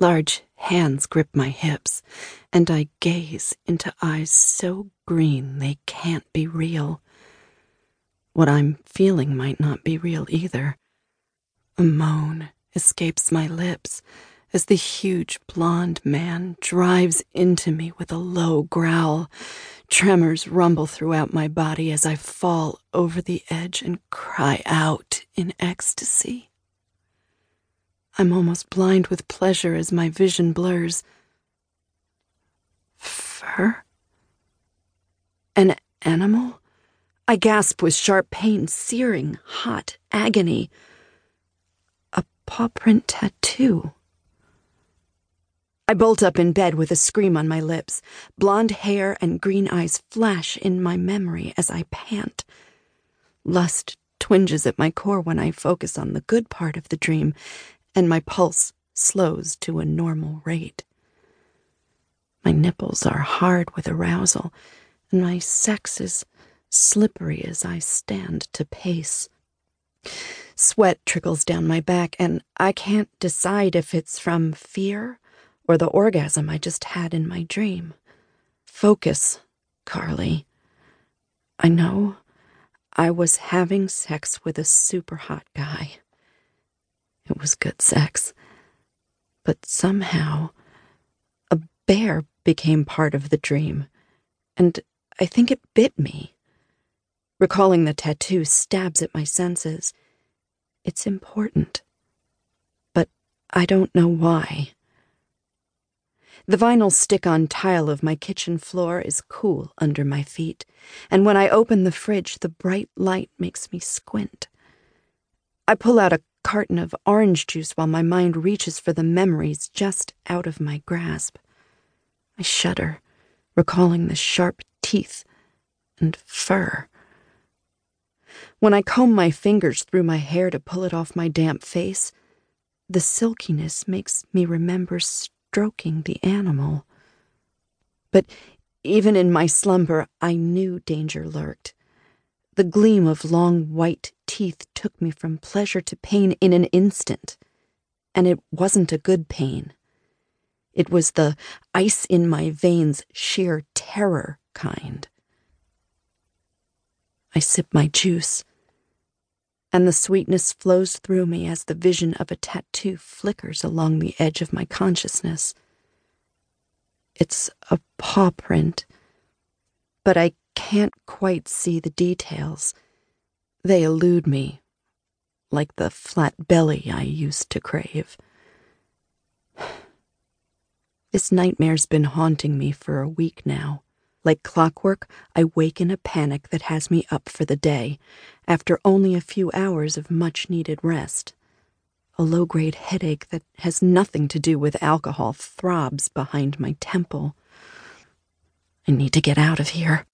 Large hands grip my hips, and I gaze into eyes so green they can't be real. What I'm feeling might not be real either. A moan escapes my lips as the huge blond man drives into me with a low growl. Tremors rumble throughout my body as I fall over the edge and cry out in ecstasy. I'm almost blind with pleasure as my vision blurs. Fur? An animal? I gasp with sharp pain, searing, hot agony. A paw print tattoo. I bolt up in bed with a scream on my lips. Blonde hair and green eyes flash in my memory as I pant. Lust twinges at my core when I focus on the good part of the dream and my pulse slows to a normal rate. My nipples are hard with arousal, and my sex is slippery as I stand to pace. Sweat trickles down my back, and I can't decide if it's from fear or the orgasm I just had in my dream. Focus, Carly. I know I was having sex with a super hot guy. It was good sex. But somehow, a bear became part of the dream, and I think it bit me. Recalling the tattoo stabs at my senses. It's important, but I don't know why. The vinyl stick on tile of my kitchen floor is cool under my feet, and when I open the fridge, the bright light makes me squint. I pull out a carton of orange juice while my mind reaches for the memories just out of my grasp. I shudder, recalling the sharp teeth and fur. When I comb my fingers through my hair to pull it off my damp face, the silkiness makes me remember stroking the animal. But even in my slumber, I knew danger lurked. The gleam of long white teeth took me from pleasure to pain in an instant. And it wasn't a good pain. It was the ice in my veins, sheer terror kind. I sip my juice, and the sweetness flows through me as the vision of a tattoo flickers along the edge of my consciousness. It's a paw print, but I can't quite see the details. They elude me, like the flat belly I used to crave. This nightmare's been haunting me for a week now. Like clockwork, I wake in a panic that has me up for the day, after only a few hours of much needed rest. A low grade headache that has nothing to do with alcohol throbs behind my temple. I need to get out of here.